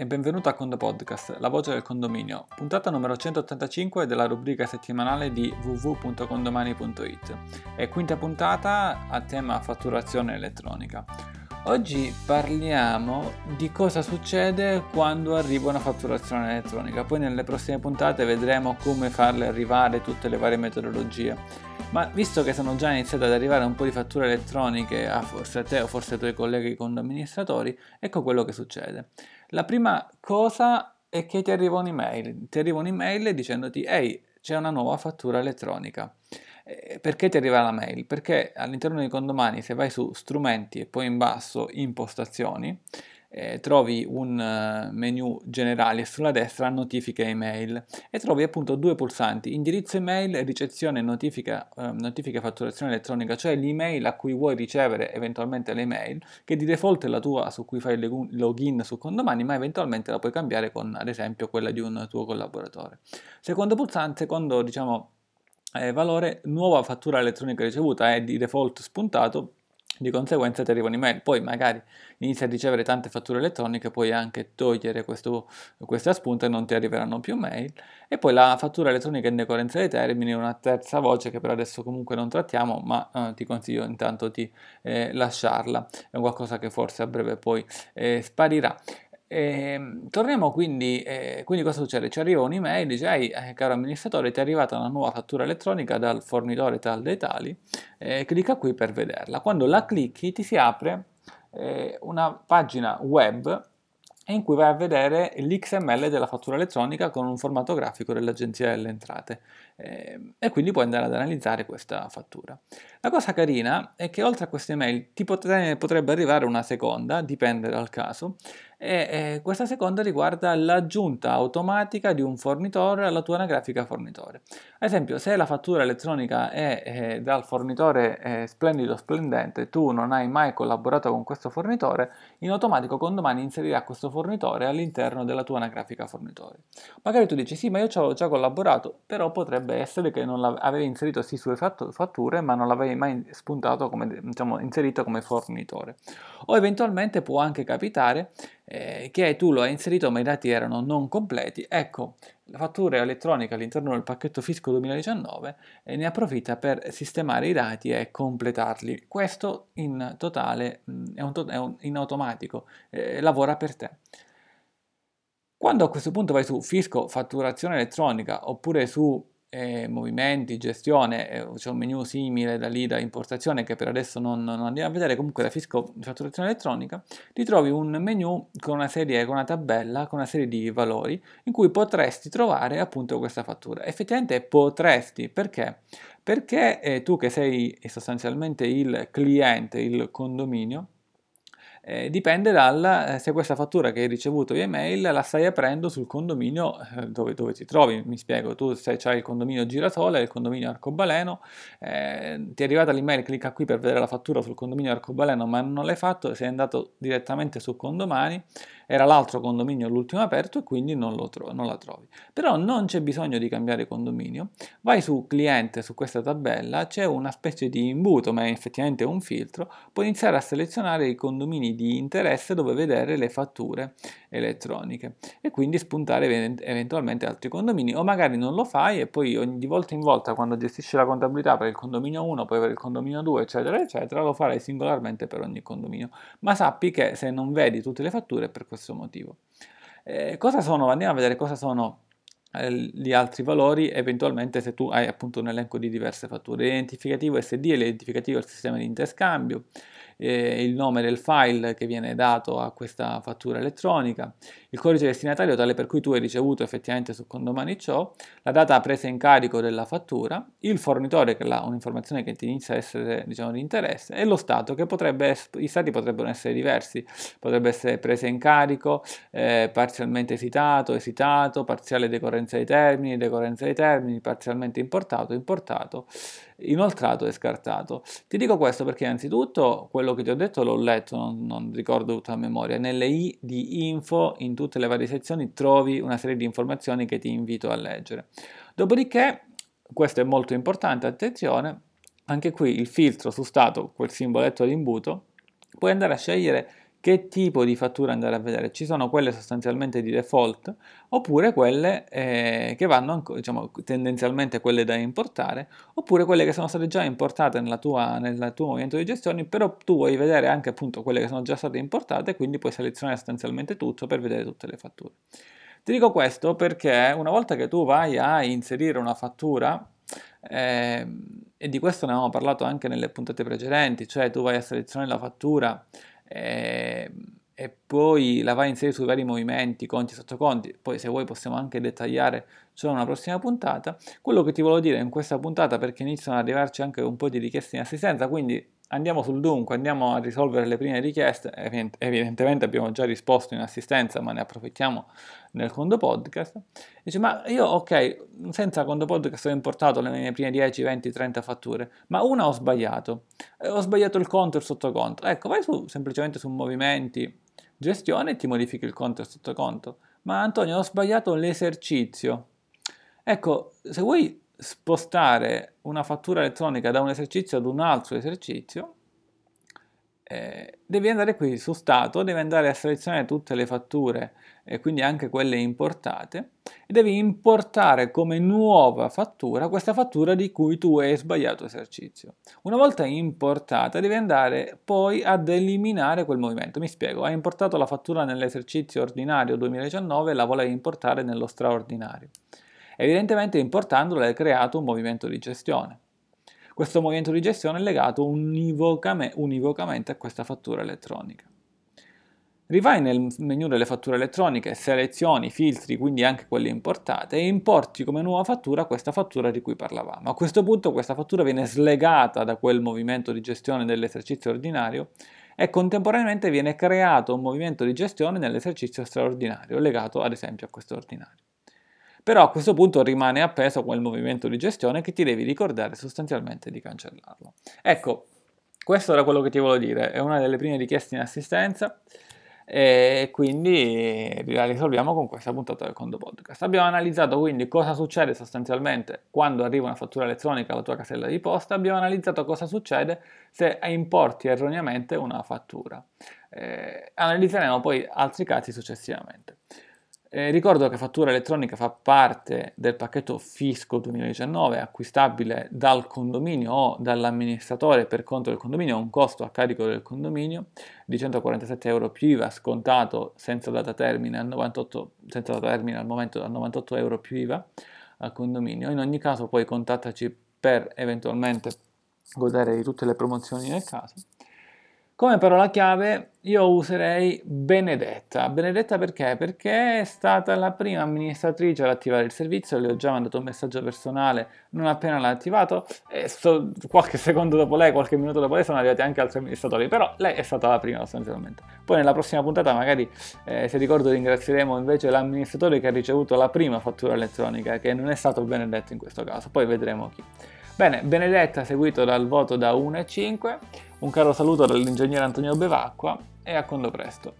e benvenuto a Condo Podcast, la voce del condominio, puntata numero 185 della rubrica settimanale di www.condomani.it e quinta puntata a tema fatturazione elettronica. Oggi parliamo di cosa succede quando arriva una fatturazione elettronica, poi nelle prossime puntate vedremo come farle arrivare tutte le varie metodologie. Ma visto che sono già iniziate ad arrivare un po' di fatture elettroniche a forse a te o forse ai tuoi colleghi condoministratori, ecco quello che succede. La prima cosa è che ti arriva un'email, ti arriva un'email dicendoti ehi c'è una nuova fattura elettronica. Perché ti arriva la mail? Perché all'interno dei condomani se vai su strumenti e poi in basso impostazioni eh, trovi un uh, menu generale sulla destra notifiche email e trovi appunto due pulsanti indirizzo email ricezione notifica, uh, notifica fatturazione elettronica cioè l'email a cui vuoi ricevere eventualmente le email che di default è la tua su cui fai il login su condomani ma eventualmente la puoi cambiare con ad esempio quella di un tuo collaboratore. Secondo pulsante secondo diciamo eh, valore nuova fattura elettronica ricevuta è di default spuntato di conseguenza ti arriva un'email, poi magari inizi a ricevere tante fatture elettroniche, puoi anche togliere questo, questa spunta e non ti arriveranno più mail, e poi la fattura elettronica in decorrenza dei termini, una terza voce che per adesso comunque non trattiamo, ma eh, ti consiglio intanto di eh, lasciarla, è qualcosa che forse a breve poi eh, sparirà. E, ehm, torniamo quindi, eh, quindi cosa succede? Ci arriva un'email, dice, ehi eh, caro amministratore, ti è arrivata una nuova fattura elettronica dal fornitore tal dei tali, eh, clicca qui per vederla. Quando la clicchi ti si apre eh, una pagina web in cui vai a vedere l'XML della fattura elettronica con un formato grafico dell'Agenzia delle Entrate eh, e quindi puoi andare ad analizzare questa fattura. La cosa carina è che oltre a queste mail ti potrebbe arrivare una seconda, dipende dal caso, e questa seconda riguarda l'aggiunta automatica di un fornitore alla tua anagrafica fornitore. Ad esempio, se la fattura elettronica è dal fornitore splendido splendente, tu non hai mai collaborato con questo fornitore, in automatico condomani inserirà questo fornitore all'interno della tua anagrafica fornitore. Magari tu dici sì, ma io ci avevo già collaborato, però potrebbe essere che non avevi inserito sì sulle fatture, ma non l'avevi mai spuntato come, diciamo, inserito come fornitore. O eventualmente può anche capitare eh, che tu lo hai inserito ma i dati erano non completi, ecco, la fattura elettronica all'interno del pacchetto fisco 2019 eh, ne approfitta per sistemare i dati e completarli. Questo in totale, mh, è, un, è un, in automatico, eh, lavora per te. Quando a questo punto vai su fisco fatturazione elettronica oppure su eh, movimenti, gestione, eh, c'è un menu simile da lì da importazione che per adesso non, non andiamo a vedere, comunque la fisco fatturazione elettronica, ti trovi un menu con una serie, con una tabella, con una serie di valori in cui potresti trovare appunto questa fattura. Effettivamente potresti, perché? Perché eh, tu che sei sostanzialmente il cliente, il condominio, eh, dipende dal eh, se questa fattura che hai ricevuto via email la stai aprendo sul condominio eh, dove, dove, ti trovi. Mi spiego, tu se hai il condominio Girasole, il condominio Arcobaleno, eh, ti è arrivata l'email, clicca qui per vedere la fattura sul condominio Arcobaleno, ma non l'hai fatto, sei andato direttamente su Condomani era l'altro condominio l'ultimo aperto e quindi non, tro- non, la trovi. Però non c'è bisogno di cambiare condominio, vai su cliente, su questa tabella, c'è una specie di imbuto, ma è effettivamente un filtro, puoi iniziare a selezionare i condomini di interesse dove vedere le fatture elettroniche e quindi spuntare eventualmente altri condomini. O magari non lo fai e poi ogni, di volta in volta quando gestisci la contabilità per il condominio 1, poi per il condominio 2 eccetera eccetera lo farai singolarmente per ogni condominio. Ma sappi che se non vedi tutte le fatture per questo questo motivo. Eh, cosa sono? Andiamo a vedere cosa sono eh, gli altri valori, eventualmente se tu hai appunto un elenco di diverse fatture. L'identificativo SD è l'identificativo del sistema di interscambio, eh, il nome del file che viene dato a questa fattura elettronica, il codice destinatario tale per cui tu hai ricevuto effettivamente su condomani ciò, la data presa in carico della fattura, il fornitore che ha un'informazione che ti inizia a essere diciamo, di interesse e lo stato che potrebbe, i stati potrebbero essere diversi, potrebbe essere presa in carico, eh, parzialmente esitato, esitato, parziale decorrenza dei termini, decorrenza dei termini, parzialmente importato, importato inoltrato e scartato. Ti dico questo perché innanzitutto quello che ti ho detto l'ho letto, non, non ricordo tutta la memoria. Nelle i di info, in tutte le varie sezioni, trovi una serie di informazioni che ti invito a leggere. Dopodiché, questo è molto importante, attenzione, anche qui il filtro su stato, quel simboletto di imbuto, puoi andare a scegliere che tipo di fattura andare a vedere. Ci sono quelle sostanzialmente di default oppure quelle eh, che vanno diciamo, tendenzialmente quelle da importare oppure quelle che sono state già importate nella tua, nel tuo movimento di gestione però tu vuoi vedere anche appunto quelle che sono già state importate quindi puoi selezionare sostanzialmente tutto per vedere tutte le fatture. Ti dico questo perché una volta che tu vai a inserire una fattura eh, e di questo ne avevamo parlato anche nelle puntate precedenti, cioè tu vai a selezionare la fattura eh, e poi la vai a inserire sui vari movimenti, conti, sottoconti, poi se vuoi possiamo anche dettagliare ciò in una prossima puntata. Quello che ti volevo dire in questa puntata, perché iniziano ad arrivarci anche un po' di richieste in assistenza, quindi andiamo sul dunque, andiamo a risolvere le prime richieste, evidentemente abbiamo già risposto in assistenza, ma ne approfittiamo nel conto podcast. Dice, ma io ok, senza conto podcast ho importato le mie prime 10, 20, 30 fatture, ma una ho sbagliato, eh, ho sbagliato il conto e il sottoconto. Ecco, vai su, semplicemente su movimenti, gestione e ti modifichi il conto e il sottoconto. Ma Antonio, ho sbagliato l'esercizio. Ecco, se vuoi spostare una fattura elettronica da un esercizio ad un altro esercizio, eh, devi andare qui su Stato, devi andare a selezionare tutte le fatture e quindi anche quelle importate e devi importare come nuova fattura questa fattura di cui tu hai sbagliato esercizio. Una volta importata devi andare poi ad eliminare quel movimento. Mi spiego, hai importato la fattura nell'esercizio ordinario 2019 e la volevi importare nello straordinario. Evidentemente importandola hai creato un movimento di gestione. Questo movimento di gestione è legato univocamente, univocamente a questa fattura elettronica. Rivai nel menu delle fatture elettroniche, selezioni, filtri, quindi anche quelle importate e importi come nuova fattura questa fattura di cui parlavamo. A questo punto questa fattura viene slegata da quel movimento di gestione dell'esercizio ordinario e contemporaneamente viene creato un movimento di gestione nell'esercizio straordinario legato ad esempio a questo ordinario. Però a questo punto rimane appeso quel movimento di gestione che ti devi ricordare sostanzialmente di cancellarlo. Ecco, questo era quello che ti volevo dire, è una delle prime richieste in assistenza e quindi la risolviamo con questa puntata del Condo Podcast. Abbiamo analizzato quindi cosa succede sostanzialmente quando arriva una fattura elettronica alla tua casella di posta, abbiamo analizzato cosa succede se importi erroneamente una fattura. Eh, analizzeremo poi altri casi successivamente. Eh, ricordo che fattura elettronica fa parte del pacchetto Fisco 2019 acquistabile dal condominio o dall'amministratore per conto del condominio a un costo a carico del condominio di 147 euro più IVA scontato senza data termine al, 98, senza data termine al momento a 98 euro più IVA al condominio. In ogni caso poi contattaci per eventualmente godere di tutte le promozioni nel caso. Come parola chiave io userei Benedetta. Benedetta perché? Perché è stata la prima amministratrice ad attivare il servizio, le ho già mandato un messaggio personale non appena l'ha attivato e so, qualche secondo dopo lei, qualche minuto dopo lei sono arrivati anche altri amministratori, però lei è stata la prima sostanzialmente. Poi nella prossima puntata magari, eh, se ricordo, ringrazieremo invece l'amministratore che ha ricevuto la prima fattura elettronica, che non è stato Benedetto in questo caso, poi vedremo chi. Bene, Benedetta seguito dal voto da 1 e 5. Un caro saluto dall'ingegnere Antonio Bevacqua e a quando presto.